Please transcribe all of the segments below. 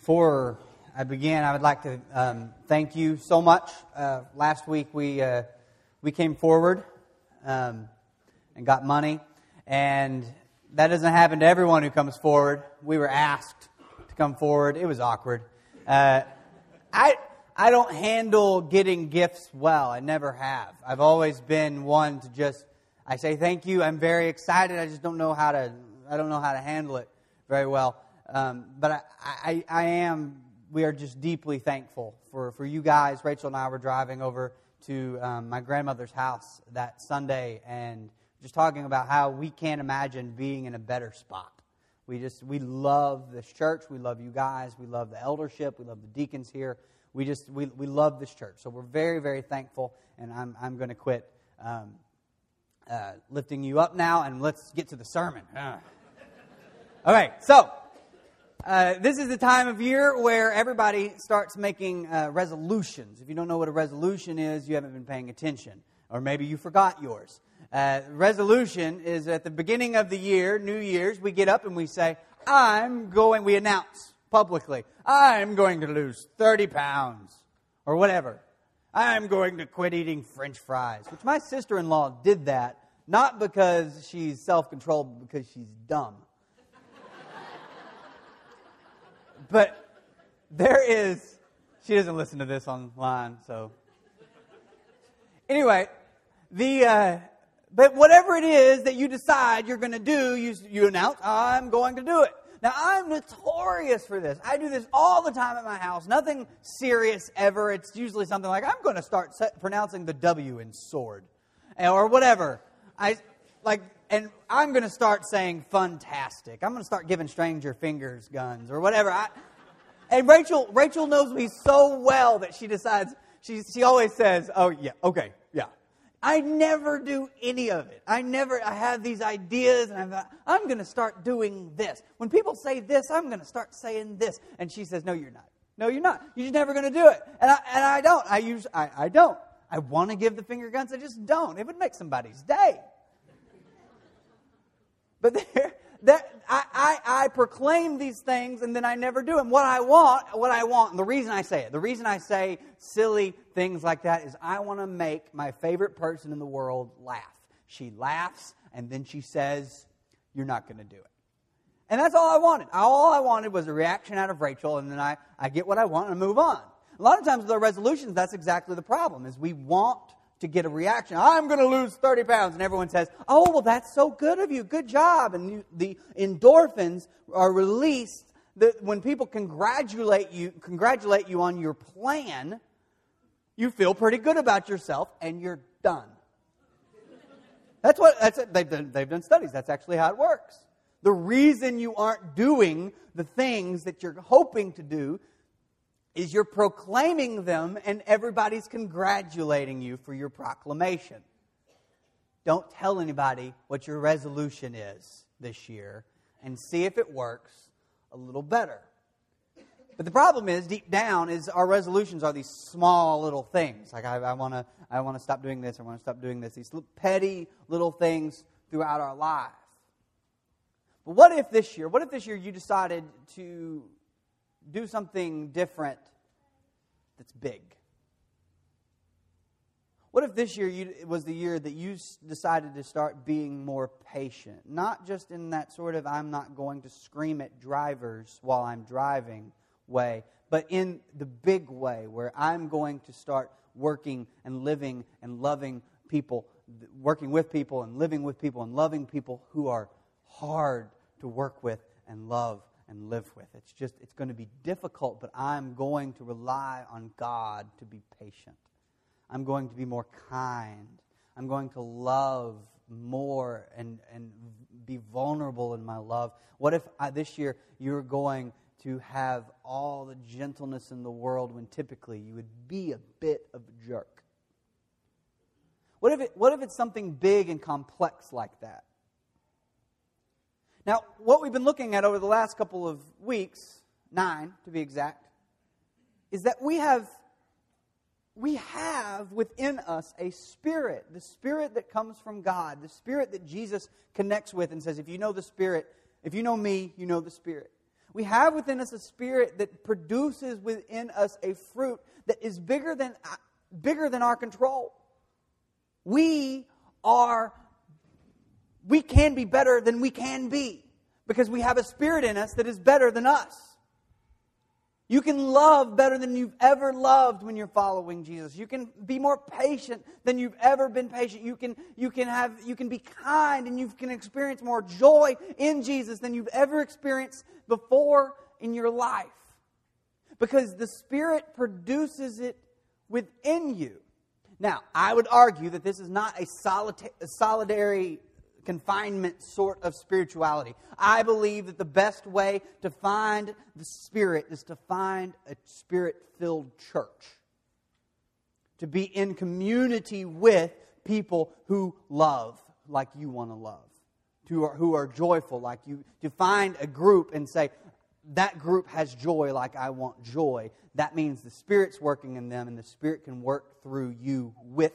Before I begin, I would like to um, thank you so much. Uh, last week we uh, we came forward um, and got money, and that doesn't happen to everyone who comes forward. We were asked to come forward. It was awkward. Uh, I I don't handle getting gifts well. I never have. I've always been one to just I say thank you. I'm very excited. I just don't know how to I don't know how to handle it very well. Um, but I, I, I am, we are just deeply thankful for, for you guys. Rachel and I were driving over to um, my grandmother's house that Sunday and just talking about how we can't imagine being in a better spot. We just, we love this church. We love you guys. We love the eldership. We love the deacons here. We just, we, we love this church. So we're very, very thankful. And I'm, I'm going to quit um, uh, lifting you up now and let's get to the sermon. Uh. Okay, so uh, this is the time of year where everybody starts making uh, resolutions. If you don't know what a resolution is, you haven't been paying attention, or maybe you forgot yours. Uh, resolution is at the beginning of the year, New Year's, we get up and we say, I'm going, we announce publicly, I'm going to lose 30 pounds, or whatever. I'm going to quit eating french fries, which my sister in law did that, not because she's self controlled, but because she's dumb. But there is, she doesn't listen to this online, so. Anyway, the, uh, but whatever it is that you decide you're going to do, you, you announce, I'm going to do it. Now, I'm notorious for this. I do this all the time at my house. Nothing serious ever. It's usually something like, I'm going to start pronouncing the W in sword. Or whatever. I, like, and I'm going to start saying fantastic. I'm going to start giving stranger fingers guns or whatever. I, and Rachel, Rachel knows me so well that she decides, she, she always says, oh, yeah, okay, yeah. I never do any of it. I never, I have these ideas and I'm, I'm going to start doing this. When people say this, I'm going to start saying this. And she says, no, you're not. No, you're not. You're just never going to do it. And I, and I don't. I use, I, I don't. I want to give the finger guns. I just don't. It would make somebody's day. But there, that, I, I, I proclaim these things and then I never do them. What I want, what I want, and the reason I say it, the reason I say silly things like that is I want to make my favorite person in the world laugh. She laughs and then she says, You're not going to do it. And that's all I wanted. All I wanted was a reaction out of Rachel, and then I, I get what I want and move on. A lot of times with our resolutions, that's exactly the problem, is we want to get a reaction. I'm going to lose 30 pounds. And everyone says, Oh, well, that's so good of you. Good job. And you, the endorphins are released that when people congratulate you, congratulate you on your plan, you feel pretty good about yourself and you're done. That's what that's they've done, they've done studies. That's actually how it works. The reason you aren't doing the things that you're hoping to do is you're proclaiming them and everybody's congratulating you for your proclamation. Don't tell anybody what your resolution is this year and see if it works a little better. But the problem is, deep down, is our resolutions are these small little things. Like I, want to, I want to stop doing this. I want to stop doing this. These little, petty little things throughout our life. But what if this year? What if this year you decided to do something different that's big? What if this year you, was the year that you decided to start being more patient? Not just in that sort of I'm not going to scream at drivers while I'm driving way, but in the big way where I'm going to start working and living and loving people, working with people and living with people and loving people who are hard to work with and love and live with. It's just, it's going to be difficult, but I'm going to rely on God to be patient. I'm going to be more kind. I'm going to love more and, and be vulnerable in my love. What if I, this year you're going to have all the gentleness in the world when typically you would be a bit of a jerk? What if, it, what if it's something big and complex like that? Now, what we've been looking at over the last couple of weeks, nine to be exact, is that we have we have within us a spirit, the spirit that comes from God, the spirit that Jesus connects with and says, if you know the spirit, if you know me, you know the spirit. We have within us a spirit that produces within us a fruit that is bigger than, bigger than our control. We are, we can be better than we can be because we have a spirit in us that is better than us. You can love better than you've ever loved when you're following Jesus. You can be more patient than you've ever been patient. You can, you can, have, you can be kind and you can experience more joy in Jesus than you've ever experienced before in your life. Because the Spirit produces it within you. Now, I would argue that this is not a, solita- a solitary confinement sort of spirituality. I believe that the best way to find the Spirit is to find a Spirit filled church, to be in community with people who love like you want to love, who are, who are joyful like you, to find a group and say, that group has joy like I want joy. That means the Spirit's working in them and the Spirit can work through you with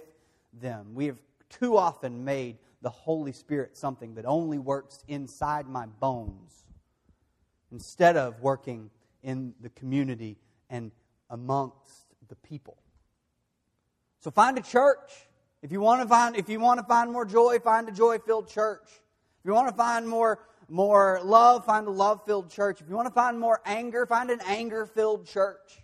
them. We have too often made the Holy Spirit something that only works inside my bones instead of working in the community and amongst the people. So find a church. If you want to find if you want to find more joy, find a joy-filled church. If you want to find more more love, find a love-filled church. If you want to find more anger, find an anger-filled church.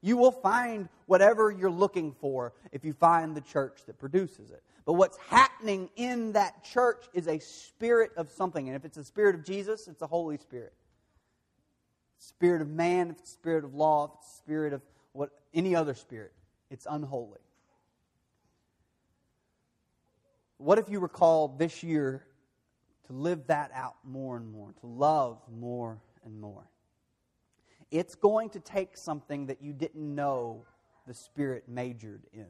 You will find whatever you're looking for if you find the church that produces it. But what's happening in that church is a spirit of something. And if it's a spirit of Jesus, it's a Holy Spirit. Spirit of man, if it's spirit of law, if it's spirit of what any other spirit, it's unholy. What if you were called this year to live that out more and more, to love more and more? It's going to take something that you didn't know the Spirit majored in.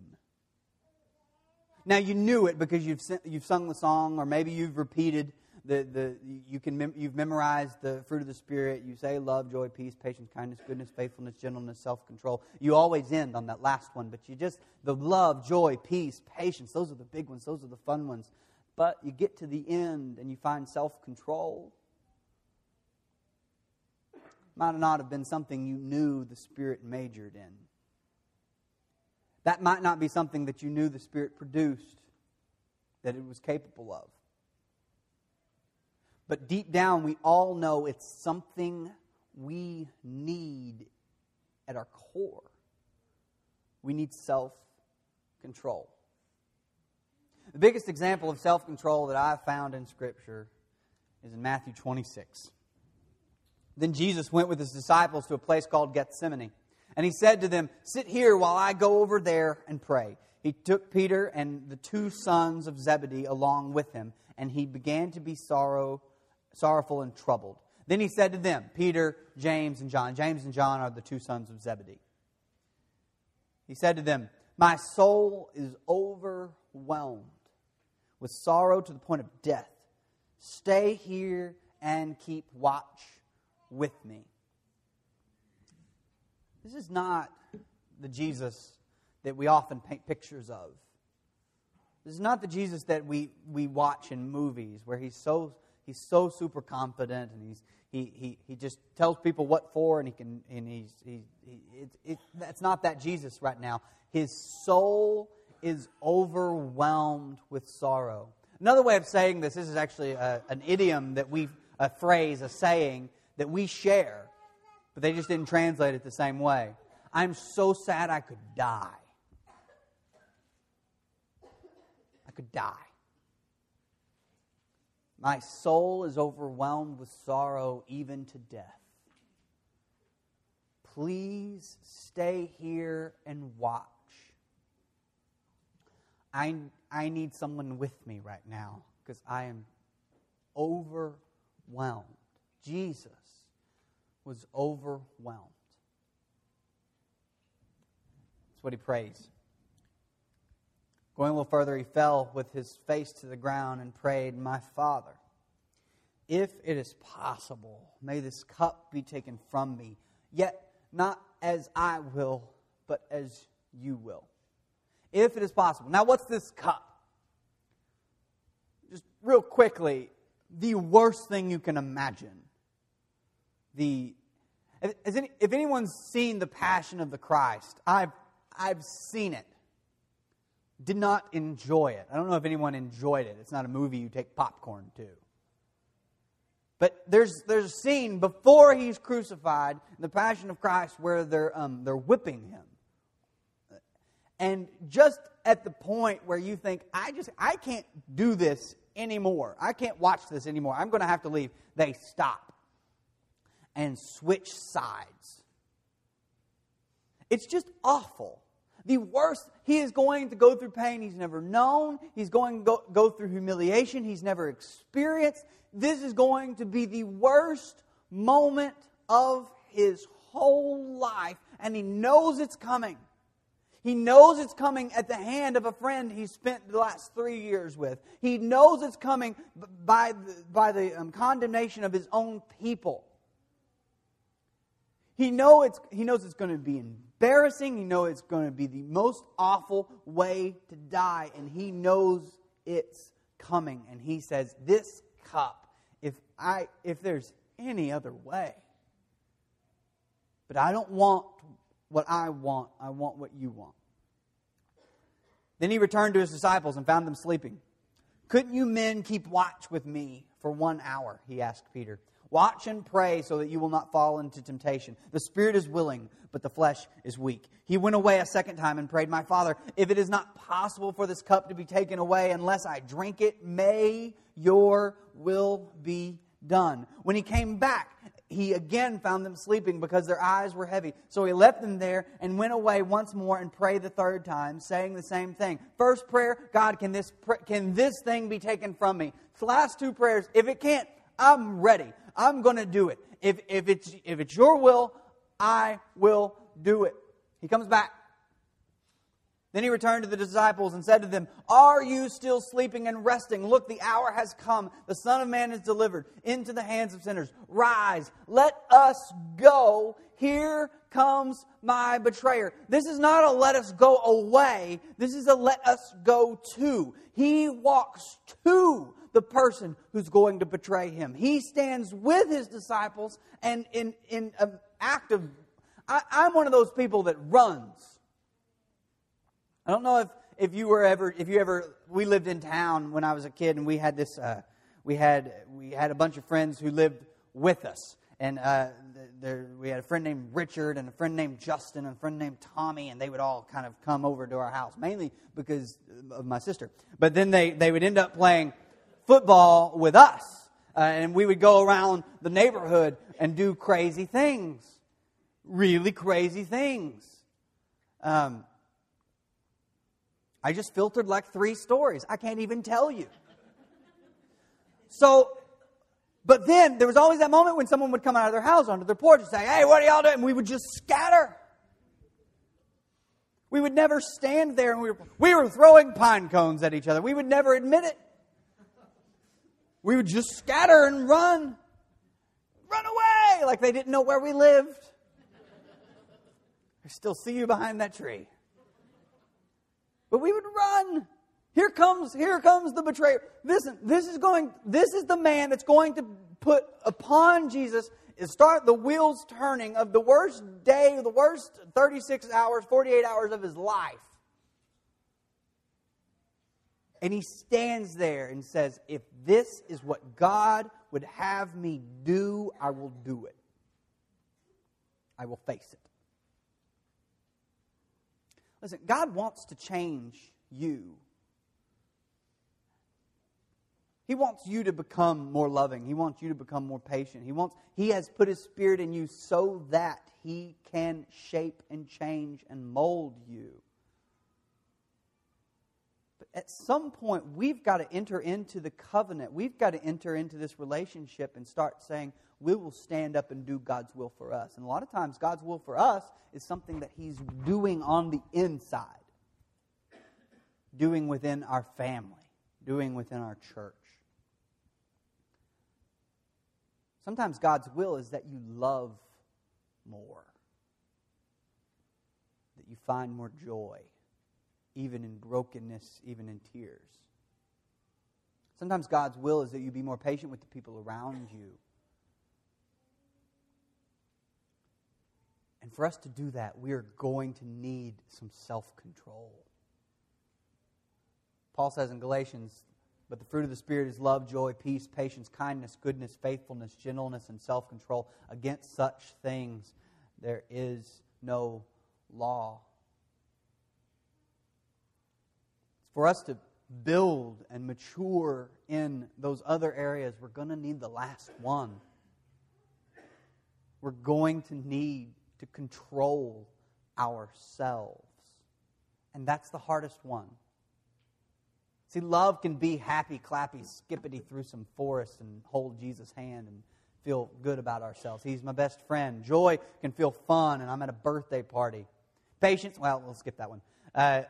Now you knew it because you've you've sung the song, or maybe you've repeated the the you can mem- you've memorized the fruit of the spirit. You say love, joy, peace, patience, kindness, goodness, faithfulness, gentleness, self control. You always end on that last one, but you just the love, joy, peace, patience. Those are the big ones. Those are the fun ones. But you get to the end and you find self control. Might not have been something you knew the Spirit majored in. That might not be something that you knew the Spirit produced, that it was capable of. But deep down, we all know it's something we need at our core. We need self control. The biggest example of self control that I've found in Scripture is in Matthew 26. Then Jesus went with his disciples to a place called Gethsemane. And he said to them, Sit here while I go over there and pray. He took Peter and the two sons of Zebedee along with him, and he began to be sorrow, sorrowful and troubled. Then he said to them, Peter, James, and John. James and John are the two sons of Zebedee. He said to them, My soul is overwhelmed with sorrow to the point of death. Stay here and keep watch with me. This is not the Jesus that we often paint pictures of. This is not the Jesus that we, we watch in movies where he's so, he's so super confident and he's, he, he, he just tells people what for and he can and he's he, he it, it, that's not that Jesus right now. His soul is overwhelmed with sorrow. Another way of saying this, this is actually a, an idiom that we a phrase, a saying that we share but they just didn't translate it the same way. I'm so sad I could die. I could die. My soul is overwhelmed with sorrow, even to death. Please stay here and watch. I, I need someone with me right now because I am overwhelmed. Jesus was overwhelmed. That's what he prays. Going a little further, he fell with his face to the ground and prayed, My Father, if it is possible, may this cup be taken from me, yet not as I will, but as you will. If it is possible. Now, what's this cup? Just real quickly, the worst thing you can imagine the If, any, if anyone's seen The Passion of the Christ, I've, I've seen it. Did not enjoy it. I don't know if anyone enjoyed it. It's not a movie you take popcorn to. But there's, there's a scene before he's crucified the Passion of Christ where they're, um, they're whipping him. And just at the point where you think, I just, I can't do this anymore. I can't watch this anymore. I'm going to have to leave. They stop and switch sides. It's just awful. The worst, he is going to go through pain he's never known. He's going to go, go through humiliation he's never experienced. This is going to be the worst moment of his whole life, and he knows it's coming. He knows it's coming at the hand of a friend he spent the last three years with. He knows it's coming by the, by the um, condemnation of his own people. He, know it's, he knows it's going to be embarrassing. He knows it's going to be the most awful way to die. And he knows it's coming. And he says, This cup, if, I, if there's any other way, but I don't want what I want, I want what you want. Then he returned to his disciples and found them sleeping. Couldn't you men keep watch with me for one hour? He asked Peter. Watch and pray so that you will not fall into temptation. The spirit is willing, but the flesh is weak. He went away a second time and prayed, My Father, if it is not possible for this cup to be taken away unless I drink it, may your will be done. When he came back, he again found them sleeping because their eyes were heavy. So he left them there and went away once more and prayed the third time, saying the same thing. First prayer, God, can this, can this thing be taken from me? The last two prayers, if it can't, I'm ready. I'm going to do it. If, if, it's, if it's your will, I will do it. He comes back. Then he returned to the disciples and said to them, Are you still sleeping and resting? Look, the hour has come. The Son of Man is delivered into the hands of sinners. Rise, let us go. Here comes my betrayer. This is not a let us go away. This is a let us go to. He walks to the person who's going to betray him. He stands with his disciples and in, in an act of, I, I'm one of those people that runs. I don't know if, if you were ever, if you ever, we lived in town when I was a kid and we had this, uh, we had, we had a bunch of friends who lived with us. And uh, there, we had a friend named Richard and a friend named Justin and a friend named Tommy, and they would all kind of come over to our house, mainly because of my sister. But then they, they would end up playing football with us. Uh, and we would go around the neighborhood and do crazy things. Really crazy things. Um, I just filtered like three stories. I can't even tell you. So, but then there was always that moment when someone would come out of their house onto their porch and say, Hey, what are y'all doing? And we would just scatter. We would never stand there and we were, we were throwing pine cones at each other. We would never admit it. We would just scatter and run. Run away! Like they didn't know where we lived. I still see you behind that tree. But we would run. Here comes, here comes the betrayer. Listen, this is going, this is the man that's going to put upon Jesus is start the wheels turning of the worst day, the worst 36 hours, 48 hours of his life. And he stands there and says, If this is what God would have me do, I will do it. I will face it. Listen, God wants to change you. He wants you to become more loving. He wants you to become more patient. He wants he has put his spirit in you so that he can shape and change and mold you at some point, we've got to enter into the covenant. We've got to enter into this relationship and start saying, we will stand up and do God's will for us. And a lot of times, God's will for us is something that He's doing on the inside, doing within our family, doing within our church. Sometimes God's will is that you love more, that you find more joy even in brokenness, even in tears. Sometimes God's will is that you be more patient with the people around you. And for us to do that, we are going to need some self control. Paul says in Galatians, but the fruit of the Spirit is love, joy, peace, patience, kindness, goodness, faithfulness, gentleness, and self control. Against such things there is no law. For us to build and mature in those other areas, we're going to need the last one. We're going to need to control ourselves. And that's the hardest one. See, love can be happy, clappy, skippity through some forest and hold Jesus' hand and feel good about ourselves. He's my best friend. Joy can feel fun, and I'm at a birthday party. Patience, well, we'll skip that one. Uh,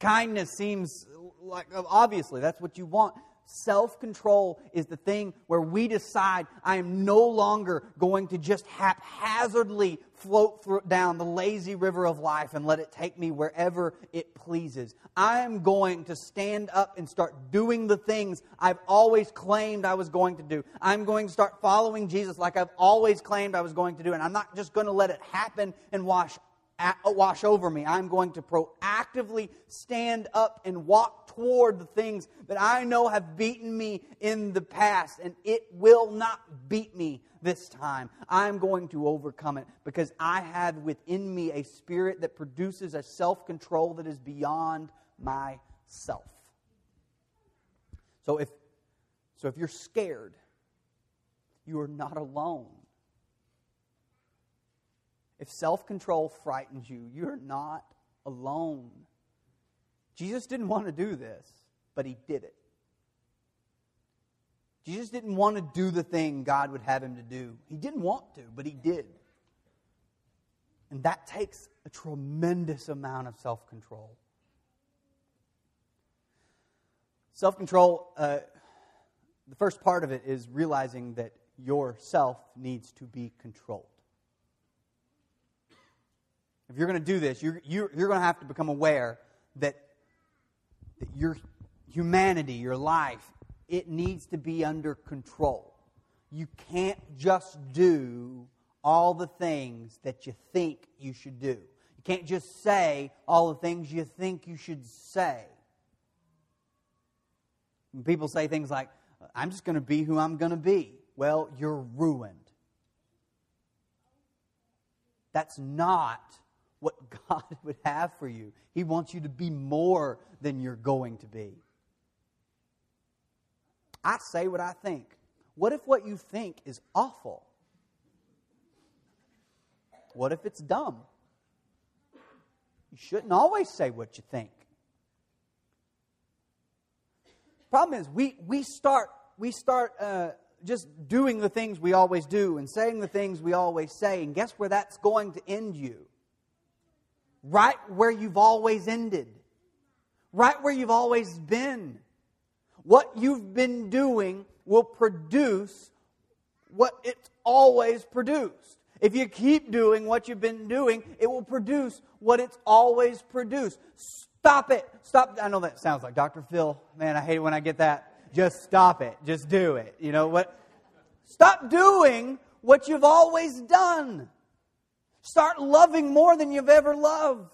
kindness seems like, obviously, that's what you want. Self control is the thing where we decide I am no longer going to just haphazardly float down the lazy river of life and let it take me wherever it pleases. I am going to stand up and start doing the things I've always claimed I was going to do. I'm going to start following Jesus like I've always claimed I was going to do. And I'm not just going to let it happen and wash wash over me. I'm going to proactively stand up and walk toward the things that I know have beaten me in the past, and it will not beat me this time. I'm going to overcome it because I have within me a spirit that produces a self control that is beyond myself. So if, so if you're scared, you are not alone. If self control frightens you, you're not alone. Jesus didn't want to do this, but he did it. Jesus didn't want to do the thing God would have him to do. He didn't want to, but he did. And that takes a tremendous amount of self control. Self control, uh, the first part of it is realizing that yourself needs to be controlled. If you're going to do this, you're, you're, you're going to have to become aware that, that your humanity, your life, it needs to be under control. You can't just do all the things that you think you should do. You can't just say all the things you think you should say. When people say things like, I'm just going to be who I'm going to be. Well, you're ruined. That's not what God would have for you. He wants you to be more than you're going to be. I say what I think. What if what you think is awful? What if it's dumb? You shouldn't always say what you think. Problem is, we, we start, we start uh, just doing the things we always do and saying the things we always say, and guess where that's going to end you? Right where you've always ended, right where you've always been. What you've been doing will produce what it's always produced. If you keep doing what you've been doing, it will produce what it's always produced. Stop it. Stop. I know that sounds like Dr. Phil. Man, I hate it when I get that. Just stop it. Just do it. You know what? Stop doing what you've always done. Start loving more than you've ever loved.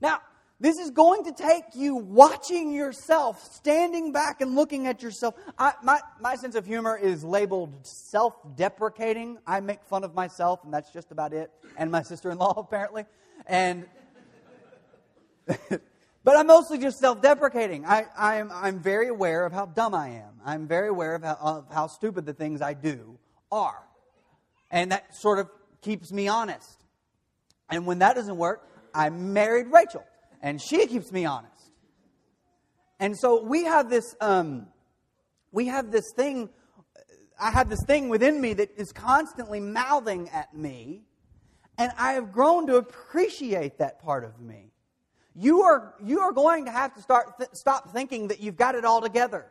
Now, this is going to take you watching yourself, standing back and looking at yourself. I, my, my sense of humor is labeled self deprecating. I make fun of myself, and that's just about it, and my sister in law, apparently. And. but I'm mostly just self deprecating. I'm, I'm very aware of how dumb I am. I'm very aware of how, of how stupid the things I do are. And that sort of keeps me honest. And when that doesn't work, I married Rachel, and she keeps me honest. And so we have this, um, we have this thing. I have this thing within me that is constantly mouthing at me, and I have grown to appreciate that part of me. You are, you are going to have to start th- stop thinking that you've got it all together.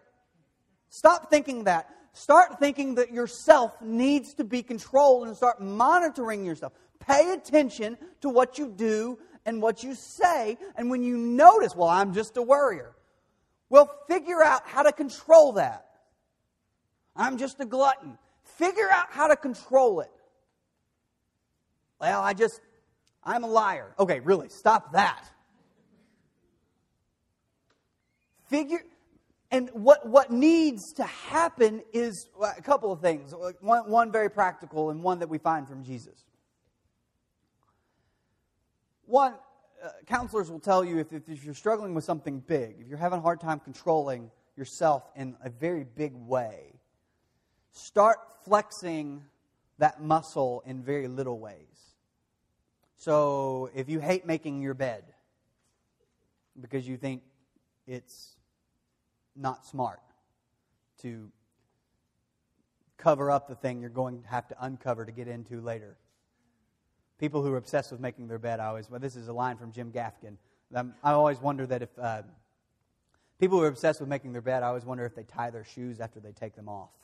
Stop thinking that. Start thinking that yourself needs to be controlled and start monitoring yourself. Pay attention to what you do and what you say. And when you notice, well, I'm just a worrier, well, figure out how to control that. I'm just a glutton. Figure out how to control it. Well, I just, I'm a liar. Okay, really, stop that. Figure, and what, what needs to happen is a couple of things. One, one very practical and one that we find from Jesus. One, uh, counselors will tell you if, if you're struggling with something big, if you're having a hard time controlling yourself in a very big way, start flexing that muscle in very little ways. So if you hate making your bed because you think it's not smart to cover up the thing you're going to have to uncover to get into later. People who are obsessed with making their bed, I always, well, this is a line from Jim Gaffigan. Um, I always wonder that if uh, people who are obsessed with making their bed, I always wonder if they tie their shoes after they take them off.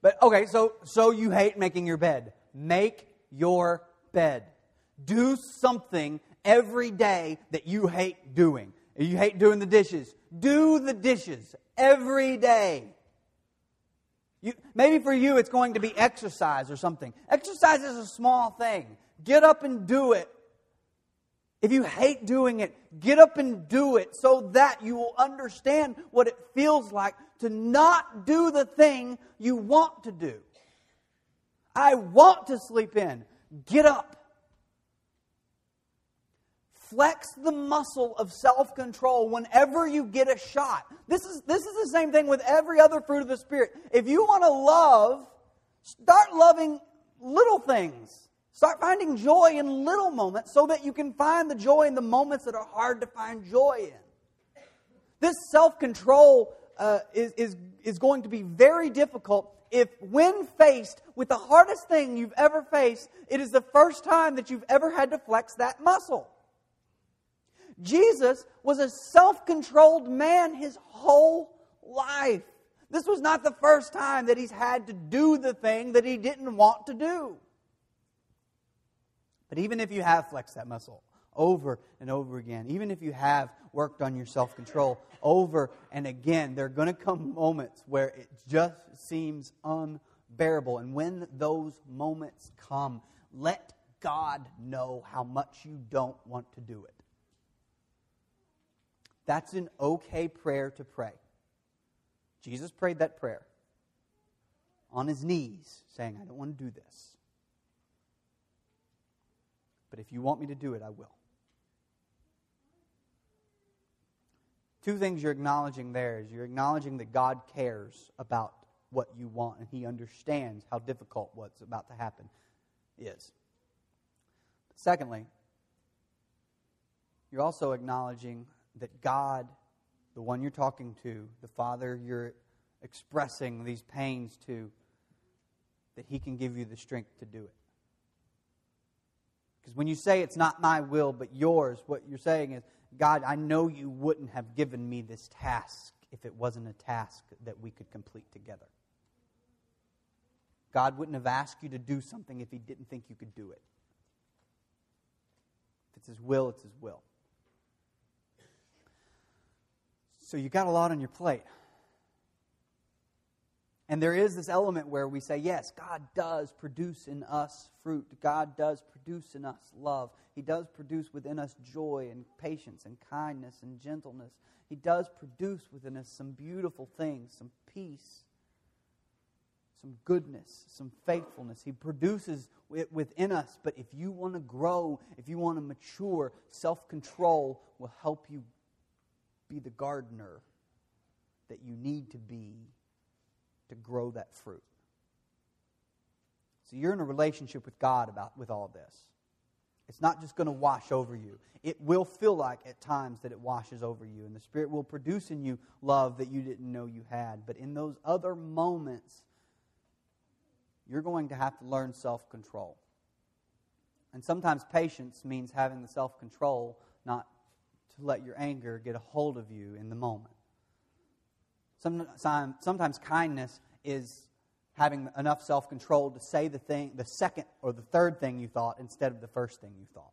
But okay, so so you hate making your bed. Make your bed. Do something every day that you hate doing. You hate doing the dishes. Do the dishes every day. You, maybe for you it's going to be exercise or something. Exercise is a small thing. Get up and do it. If you hate doing it, get up and do it so that you will understand what it feels like to not do the thing you want to do. I want to sleep in. Get up flex the muscle of self control whenever you get a shot. This is, this is the same thing with every other fruit of the Spirit. If you want to love, start loving little things. Start finding joy in little moments so that you can find the joy in the moments that are hard to find joy in. This self control uh, is, is, is going to be very difficult if, when faced with the hardest thing you've ever faced, it is the first time that you've ever had to flex that muscle. Jesus was a self controlled man his whole life. This was not the first time that he's had to do the thing that he didn't want to do. But even if you have flexed that muscle over and over again, even if you have worked on your self control over and again, there are going to come moments where it just seems unbearable. And when those moments come, let God know how much you don't want to do it. That's an okay prayer to pray. Jesus prayed that prayer on his knees, saying, I don't want to do this. But if you want me to do it, I will. Two things you're acknowledging there is you're acknowledging that God cares about what you want and he understands how difficult what's about to happen is. Secondly, you're also acknowledging that God, the one you're talking to, the Father you're expressing these pains to, that He can give you the strength to do it. Because when you say it's not my will but yours, what you're saying is, God, I know you wouldn't have given me this task if it wasn't a task that we could complete together. God wouldn't have asked you to do something if He didn't think you could do it. If it's His will, it's His will. So you got a lot on your plate. And there is this element where we say, yes, God does produce in us fruit. God does produce in us love. He does produce within us joy and patience and kindness and gentleness. He does produce within us some beautiful things, some peace, some goodness, some faithfulness. He produces it within us. But if you want to grow, if you want to mature, self control will help you be the gardener that you need to be to grow that fruit. So you're in a relationship with God about with all this. It's not just going to wash over you. It will feel like at times that it washes over you, and the Spirit will produce in you love that you didn't know you had. But in those other moments, you're going to have to learn self control. And sometimes patience means having the self control not to let your anger get a hold of you in the moment. Sometimes, sometimes kindness is having enough self control to say the thing, the second or the third thing you thought instead of the first thing you thought.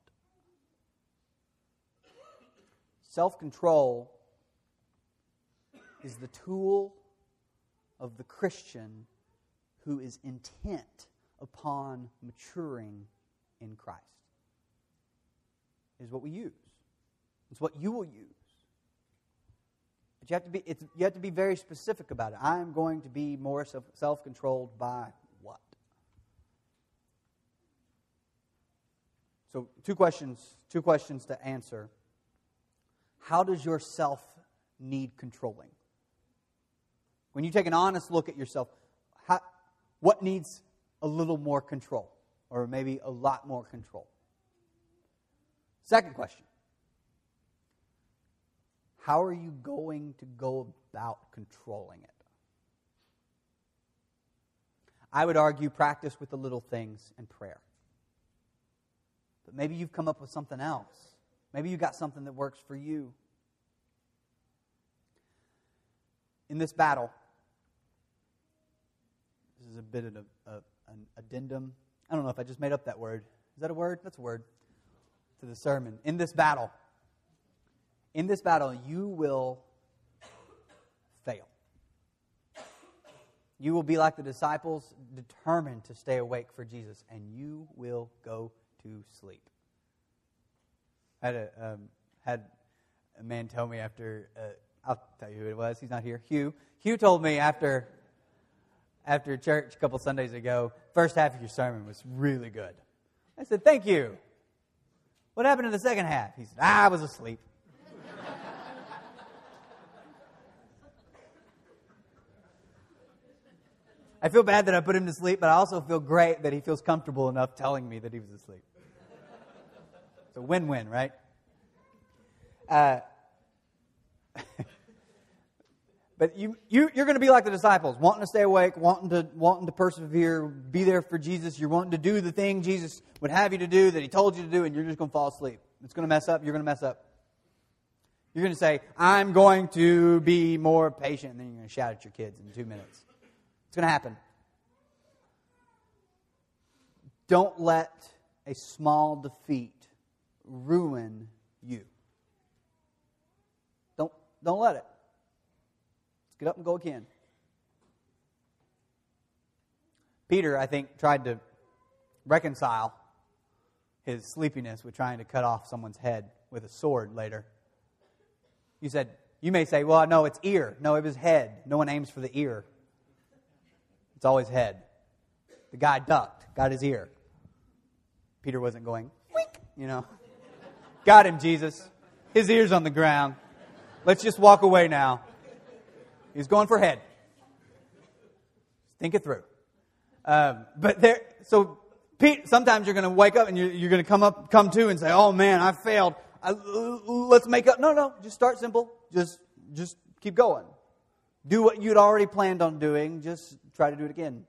Self control is the tool of the Christian who is intent upon maturing in Christ. Is what we use. It's what you will use. But you have to be, you have to be very specific about it. I'm going to be more self controlled by what? So, two questions, two questions to answer. How does your self need controlling? When you take an honest look at yourself, how, what needs a little more control? Or maybe a lot more control? Second question How are you going to go about controlling it? I would argue practice with the little things and prayer. But maybe you've come up with something else. Maybe you've got something that works for you. In this battle, this is a bit of a, a, an addendum. I don't know if I just made up that word. Is that a word? That's a word to the sermon. In this battle, in this battle, you will fail. You will be like the disciples, determined to stay awake for Jesus, and you will go to sleep. I had a, um, had a man tell me after, uh, I'll tell you who it was. He's not here. Hugh. Hugh told me after after church a couple Sundays ago, first half of your sermon was really good. I said, Thank you. What happened in the second half? He said, I was asleep. I feel bad that I put him to sleep, but I also feel great that he feels comfortable enough telling me that he was asleep. It's a win win, right? Uh, But you, you, you're going to be like the disciples, wanting to stay awake, wanting to, wanting to persevere, be there for Jesus. You're wanting to do the thing Jesus would have you to do that he told you to do, and you're just going to fall asleep. It's going to mess up. You're going to mess up. You're going to say, I'm going to be more patient, and then you're going to shout at your kids in two minutes. It's going to happen. Don't let a small defeat ruin you. Don't, don't let it. Let's get up and go again. Peter, I think, tried to reconcile his sleepiness with trying to cut off someone's head with a sword later. You said, you may say, well, no, it's ear. No, it was head. No one aims for the ear. It's always head. The guy ducked, got his ear. Peter wasn't going, Wink, you know. got him, Jesus. His ear's on the ground. Let's just walk away now. He's going for head. Think it through. Um, but there, so Pete, sometimes you're going to wake up and you're, you're going to come up, come to and say, "Oh man, I failed. I, let's make up." No, no, just start simple. Just, just keep going. Do what you'd already planned on doing. Just try to do it again.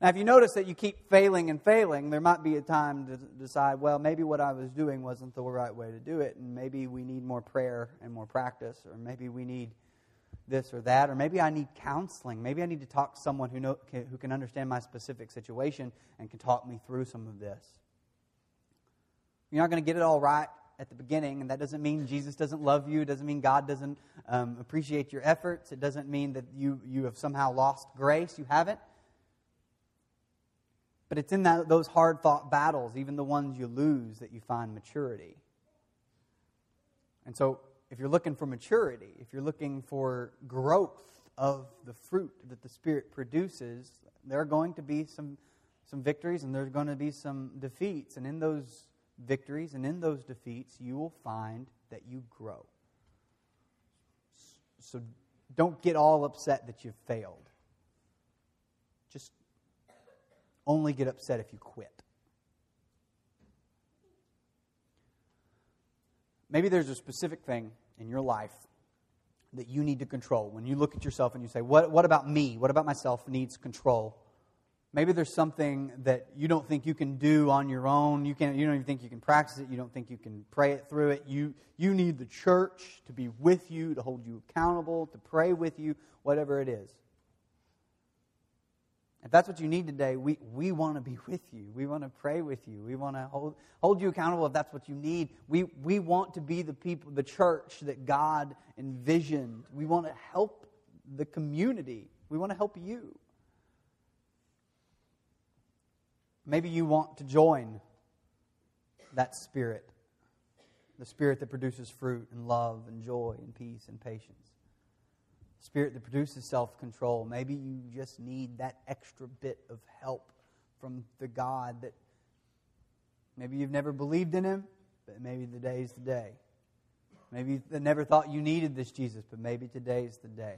Now, if you notice that you keep failing and failing, there might be a time to decide, well, maybe what I was doing wasn't the right way to do it, and maybe we need more prayer and more practice, or maybe we need this or that, or maybe I need counseling. Maybe I need to talk to someone who, know, who can understand my specific situation and can talk me through some of this. You're not going to get it all right at the beginning, and that doesn't mean Jesus doesn't love you. It doesn't mean God doesn't um, appreciate your efforts. It doesn't mean that you, you have somehow lost grace. You haven't. But it's in that, those hard fought battles, even the ones you lose, that you find maturity. And so if you're looking for maturity, if you're looking for growth of the fruit that the Spirit produces, there are going to be some, some victories and there's going to be some defeats. And in those victories and in those defeats, you will find that you grow. So don't get all upset that you've failed. Just only get upset if you quit. Maybe there's a specific thing in your life that you need to control. When you look at yourself and you say, What, what about me? What about myself needs control? Maybe there's something that you don't think you can do on your own. You, can, you don't even think you can practice it. You don't think you can pray it through it. You, you need the church to be with you, to hold you accountable, to pray with you, whatever it is. If that's what you need today, we, we want to be with you. We want to pray with you. We want to hold, hold you accountable if that's what you need. We, we want to be the people, the church that God envisioned. We want to help the community. We want to help you. Maybe you want to join that spirit, the spirit that produces fruit and love and joy and peace and patience. the Spirit that produces self control. Maybe you just need that extra bit of help from the God that maybe you've never believed in Him, but maybe the day is the day. Maybe you never thought you needed this Jesus, but maybe today is the day.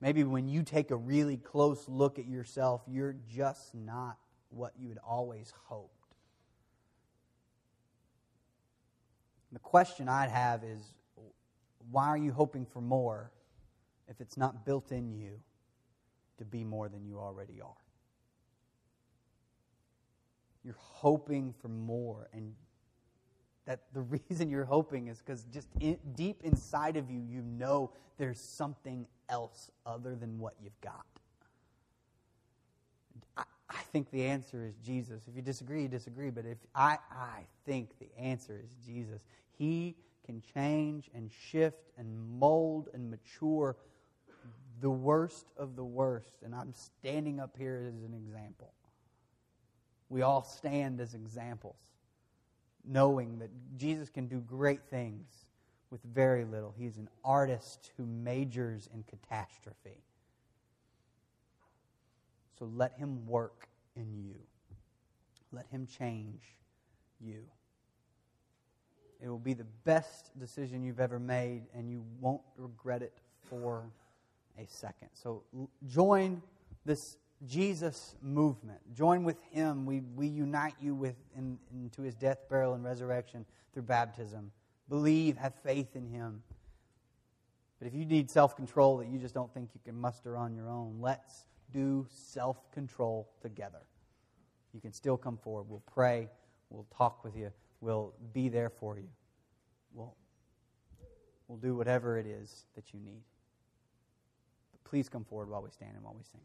Maybe when you take a really close look at yourself, you're just not what you had always hoped. The question I'd have is why are you hoping for more if it's not built in you to be more than you already are? You're hoping for more, and that the reason you're hoping is because just in, deep inside of you, you know there's something else other than what you've got. I, think the answer is Jesus. If you disagree, you disagree. But if I, I think the answer is Jesus. He can change and shift and mold and mature the worst of the worst. And I'm standing up here as an example. We all stand as examples, knowing that Jesus can do great things with very little. He's an artist who majors in catastrophe. So let him work in you. Let him change you. It will be the best decision you've ever made, and you won't regret it for a second. So join this Jesus movement. Join with him. We, we unite you with in, into his death, burial, and resurrection through baptism. Believe, have faith in him. But if you need self control that you just don't think you can muster on your own, let's do self control together. You can still come forward. We'll pray. We'll talk with you. We'll be there for you. We'll, we'll do whatever it is that you need. But please come forward while we stand and while we sing.